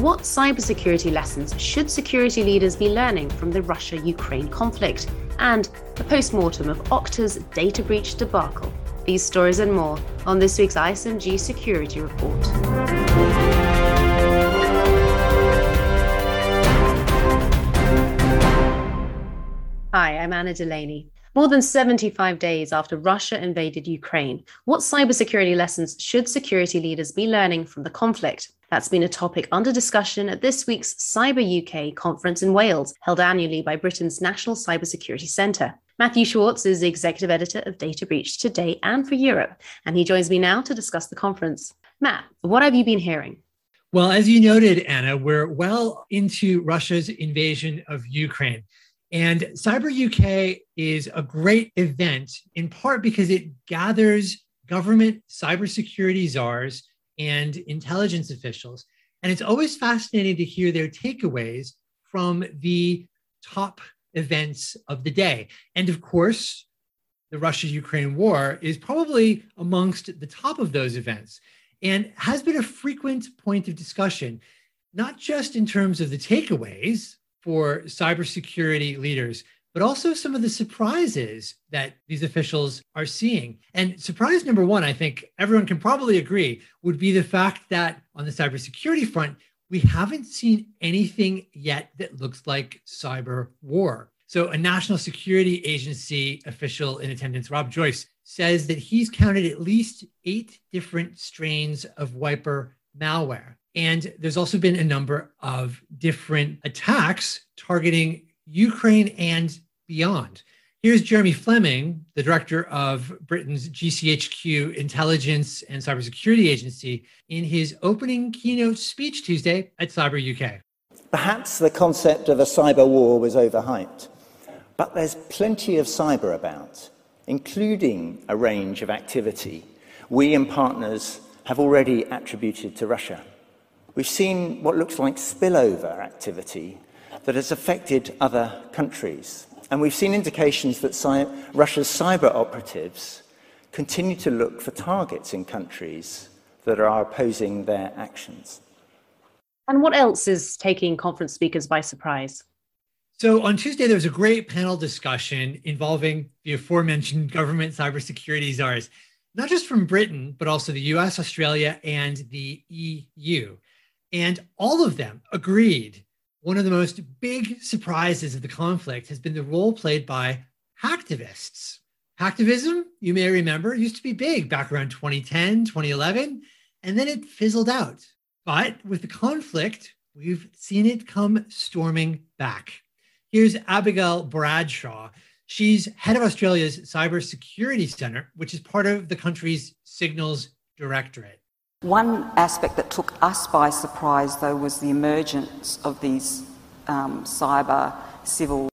What cybersecurity lessons should security leaders be learning from the Russia Ukraine conflict? And a post mortem of Okta's data breach debacle. These stories and more on this week's ISMG Security Report. Hi, I'm Anna Delaney. More than 75 days after Russia invaded Ukraine, what cybersecurity lessons should security leaders be learning from the conflict? That's been a topic under discussion at this week's Cyber UK conference in Wales, held annually by Britain's National Cybersecurity Centre. Mathew Schwartz is the executive editor of Data Breach Today and for Europe, and he joins me now to discuss the conference. Matt, what have you been hearing? Well, as you noted, Anna, we're well into Russia's invasion of Ukraine. And Cyber UK is a great event in part because it gathers government cybersecurity czars and intelligence officials. And it's always fascinating to hear their takeaways from the top events of the day. And of course, the Russia Ukraine war is probably amongst the top of those events and has been a frequent point of discussion, not just in terms of the takeaways, for cybersecurity leaders, but also some of the surprises that these officials are seeing. And surprise number one, I think everyone can probably agree, would be the fact that on the cybersecurity front, we haven't seen anything yet that looks like cyber war. So, a national security agency official in attendance, Rob Joyce, says that he's counted at least eight different strains of wiper malware. And there's also been a number of different attacks targeting Ukraine and beyond. Here's Jeremy Fleming, the director of Britain's GCHQ Intelligence and Cybersecurity Agency, in his opening keynote speech Tuesday at Cyber UK. Perhaps the concept of a cyber war was overhyped, but there's plenty of cyber about, including a range of activity we and partners have already attributed to Russia. We've seen what looks like spillover activity that has affected other countries. And we've seen indications that Russia's cyber operatives continue to look for targets in countries that are opposing their actions. And what else is taking conference speakers by surprise? So on Tuesday, there was a great panel discussion involving the aforementioned government cybersecurity czars, not just from Britain, but also the US, Australia, and the EU. And all of them agreed one of the most big surprises of the conflict has been the role played by hacktivists. Hacktivism, you may remember, used to be big back around 2010, 2011, and then it fizzled out. But with the conflict, we've seen it come storming back. Here's Abigail Bradshaw. She's head of Australia's Cybersecurity Centre, which is part of the country's Signals Directorate. One aspect that took us by surprise, though, was the emergence of these um, cyber civil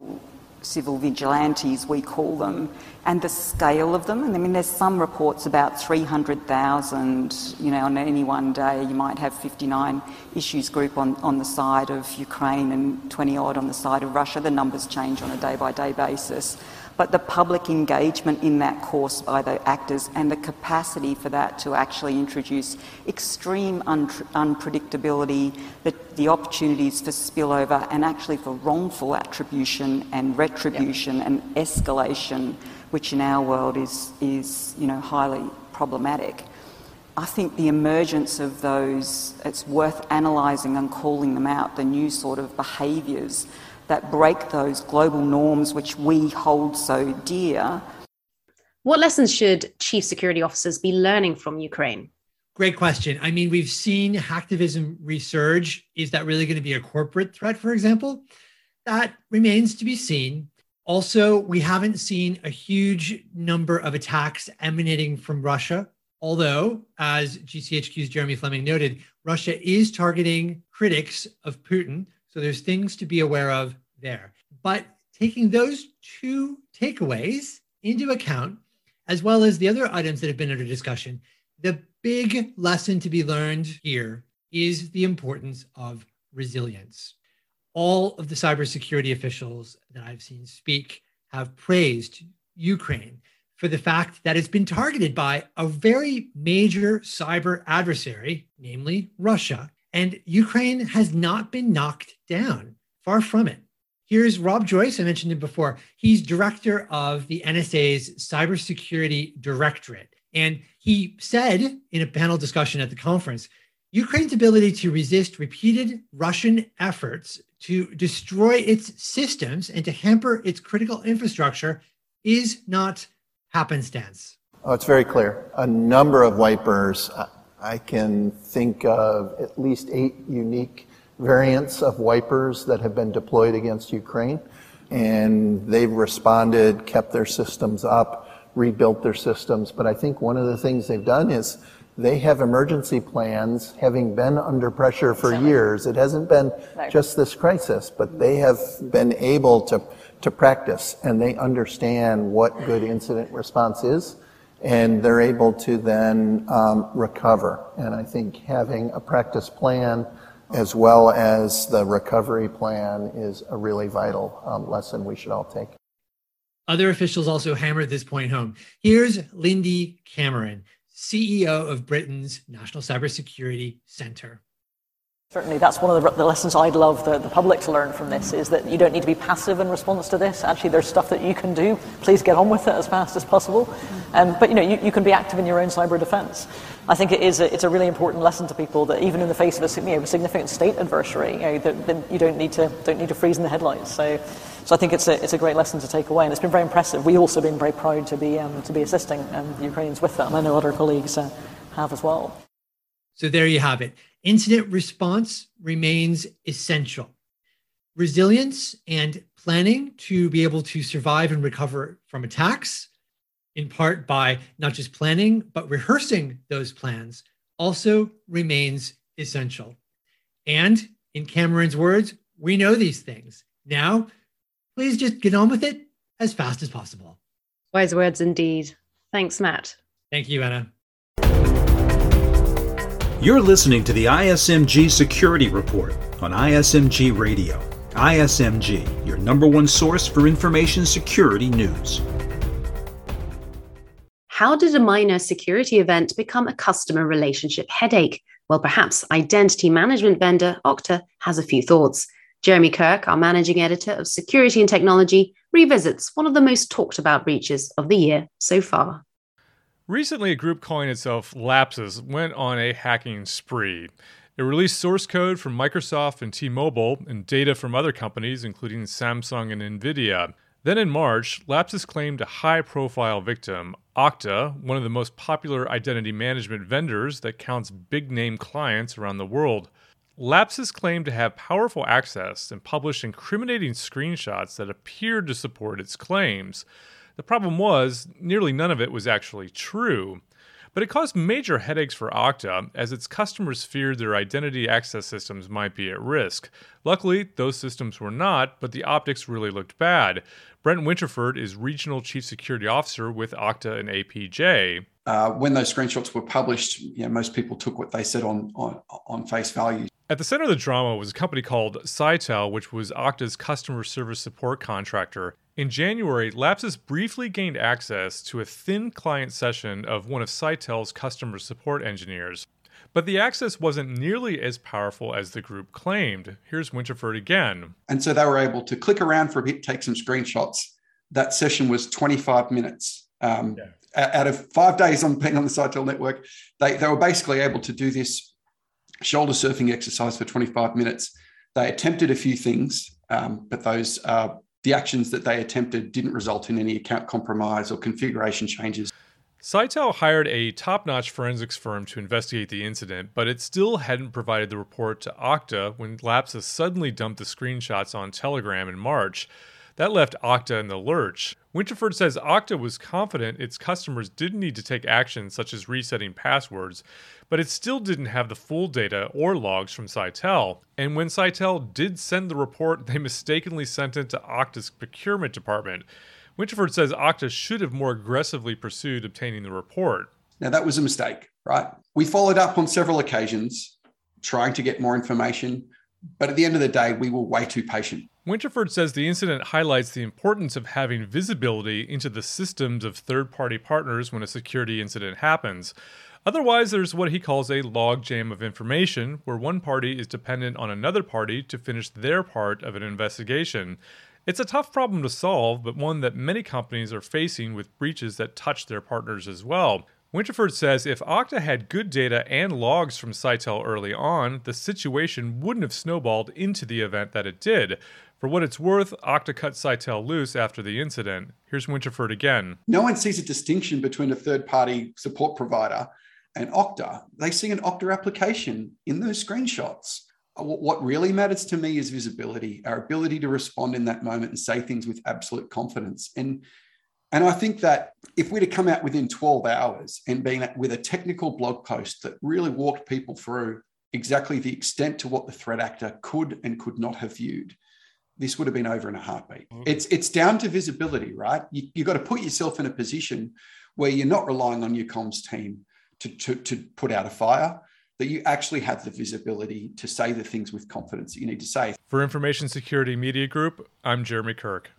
civil vigilantes, we call them, and the scale of them. And I mean, there's some reports about 300,000, you know, on any one day. You might have 59 issues group on, on the side of Ukraine and 20 odd on the side of Russia. The numbers change on a day by day basis but the public engagement in that course by the actors and the capacity for that to actually introduce extreme un- unpredictability, the, the, opportunities for spillover and actually for wrongful attribution and retribution yep. and escalation, which in our world is, is you know, highly problematic. I think the emergence of those, it's worth analysing and calling them out, the new sort of behaviours that break those global norms which we hold so dear. What lessons should chief security officers be learning from Ukraine? Great question. I mean, we've seen hacktivism resurge. Is that really going to be a corporate threat, for example? That remains to be seen. Also, we haven't seen a huge number of attacks emanating from Russia, although, as GCHQ's Jeremy Fleming noted, Russia is targeting critics of Putin so there's things to be aware of there. But taking those two takeaways into account, as well as the other items that have been under discussion, the big lesson to be learned here is the importance of resilience. All of the cybersecurity officials that I've seen speak have praised Ukraine for the fact that it's been targeted by a very major cyber adversary, namely Russia, And Ukraine has not been knocked down, far from it. Here's Rob Joyce. I mentioned him before. He's director of the NSA's Cybersecurity Directorate. And he said in a panel discussion at the conference Ukraine's ability to resist repeated Russian efforts to destroy its systems and to hamper its critical infrastructure is not happenstance. Oh, it's very clear. A number of wipers. Uh, I can think of at least eight unique variants of wipers that have been deployed against Ukraine. And they've responded, kept their systems up, rebuilt their systems. But I think one of the things they've done is they have emergency plans, having been under pressure for years. It hasn't been just this crisis, but they have been able to, to practice and they understand what good incident response is and they're able to then um, recover. And I think having a practice plan as well as the recovery plan is a really vital um, lesson we should all take. Other officials also hammered this point home. Here's Lindy Cameron, CEO of Britain's National Cybersecurity Centre. Certainly, that's one of the, the lessons I'd love the, the, public to learn from this is that you don't need to be passive in response to this. Actually, there's stuff that you can do. Please get on with it as fast as possible. Um, but you know, you, you, can be active in your own cyber defence. I think it is a, it's a really important lesson to people that even in the face of a, you know, a significant state adversary, you, know, that, you don't need to don't need to freeze in the headlights. So, so I think it's a, it's a great lesson to take away, and it's been very impressive. We've also been very proud to be um, to be assisting um, the Ukrainians with that. And I know other colleagues uh, have as well. So there you have it. Incident response remains essential. Resilience and planning to be able to survive and recover from attacks, in part by not just planning, but rehearsing those plans, also remains essential. And in Cameron's words, we know these things. Now, please just get on with it as fast as possible. Wise words indeed. Thanks, Matt. Thank you, Anna. You're listening to the ISMG Security Report on ISMG Radio. ISMG, your number one source for information security news. How did a minor security event become a customer relationship headache? Well, perhaps identity management vendor Okta has a few thoughts. Jeremy Kirk, our managing editor of security and technology, revisits one of the most talked about breaches of the year so far. Recently, a group calling itself Lapsus went on a hacking spree. It released source code from Microsoft and T Mobile and data from other companies, including Samsung and Nvidia. Then in March, Lapsus claimed a high profile victim, Okta, one of the most popular identity management vendors that counts big name clients around the world. Lapsus claimed to have powerful access and published incriminating screenshots that appeared to support its claims. The problem was, nearly none of it was actually true. But it caused major headaches for Okta as its customers feared their identity access systems might be at risk. Luckily, those systems were not, but the optics really looked bad. Brent Winterford is Regional Chief Security Officer with Okta and APJ. Uh, when those screenshots were published, you know, most people took what they said on, on, on face value. At the center of the drama was a company called Sitel, which was Okta's customer service support contractor. In January, Lapsus briefly gained access to a thin client session of one of Sitel's customer support engineers. But the access wasn't nearly as powerful as the group claimed. Here's Winterford again. And so they were able to click around for a bit, take some screenshots. That session was 25 minutes. Um, yeah. Out of five days on being on the Sitel network, they, they were basically able to do this shoulder surfing exercise for 25 minutes. They attempted a few things, um, but those uh, the actions that they attempted didn't result in any account compromise or configuration changes. Sitel hired a top notch forensics firm to investigate the incident, but it still hadn't provided the report to Okta when Lapsus suddenly dumped the screenshots on Telegram in March. That left Okta in the lurch. Winterford says Okta was confident its customers didn't need to take action such as resetting passwords, but it still didn't have the full data or logs from Sitel. And when Sitel did send the report, they mistakenly sent it to Okta's procurement department. Winterford says Okta should have more aggressively pursued obtaining the report. Now, that was a mistake, right? We followed up on several occasions trying to get more information, but at the end of the day, we were way too patient. Winterford says the incident highlights the importance of having visibility into the systems of third party partners when a security incident happens. Otherwise, there's what he calls a logjam of information, where one party is dependent on another party to finish their part of an investigation. It's a tough problem to solve, but one that many companies are facing with breaches that touch their partners as well. Winterford says if Okta had good data and logs from Sitel early on, the situation wouldn't have snowballed into the event that it did. For what it's worth, Okta cut Sitel loose after the incident. Here's Winterford again. No one sees a distinction between a third party support provider and Okta. They see an Okta application in those screenshots. Uh, what really matters to me is visibility, our ability to respond in that moment and say things with absolute confidence. And and I think that if we'd have come out within 12 hours and been with a technical blog post that really walked people through exactly the extent to what the threat actor could and could not have viewed, this would have been over in a heartbeat. Mm-hmm. It's it's down to visibility, right? You, you've got to put yourself in a position where you're not relying on your comms team to, to, to put out a fire that you actually have the visibility to say the things with confidence that you need to say. For Information Security Media Group, I'm Jeremy Kirk.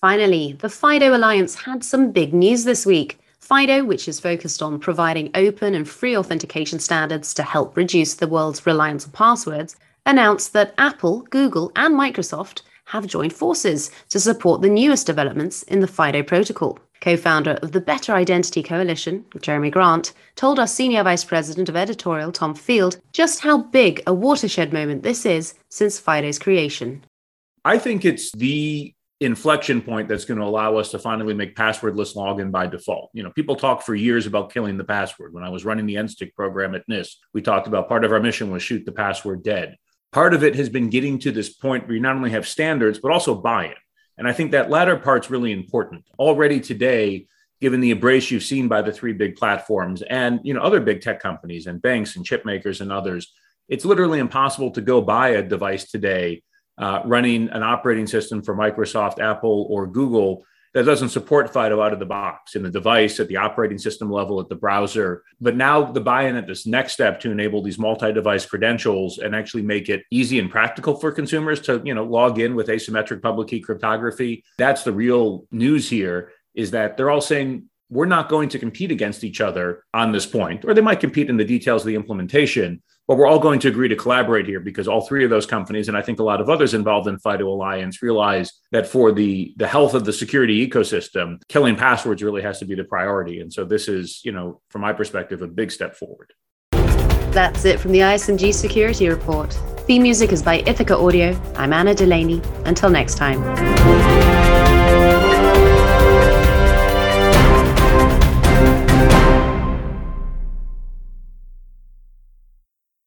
Finally, the FIDO Alliance had some big news this week. FIDO, which is focused on providing open and free authentication standards to help reduce the world's reliance on passwords, announced that Apple, Google, and Microsoft have joined forces to support the newest developments in the FIDO protocol. Co founder of the Better Identity Coalition, Jeremy Grant, told our Senior Vice President of Editorial, Tom Field, just how big a watershed moment this is since FIDO's creation. I think it's the inflection point that's going to allow us to finally make passwordless login by default. You know, people talk for years about killing the password. When I was running the NSTIC program at NIST, we talked about part of our mission was shoot the password dead. Part of it has been getting to this point where you not only have standards, but also buy in. And I think that latter part's really important. Already today, given the embrace you've seen by the three big platforms and you know other big tech companies and banks and chip makers and others, it's literally impossible to go buy a device today uh, running an operating system for Microsoft, Apple, or Google that doesn't support FIDO out of the box in the device, at the operating system level, at the browser. But now the buy in at this next step to enable these multi device credentials and actually make it easy and practical for consumers to you know, log in with asymmetric public key cryptography. That's the real news here is that they're all saying we're not going to compete against each other on this point, or they might compete in the details of the implementation but we're all going to agree to collaborate here because all three of those companies and i think a lot of others involved in fido alliance realize that for the the health of the security ecosystem killing passwords really has to be the priority. And so this is you know from my perspective a big step forward. That's it from the ismg security report. Theme music is by ithaca audio. I'm anna delaney. Until next time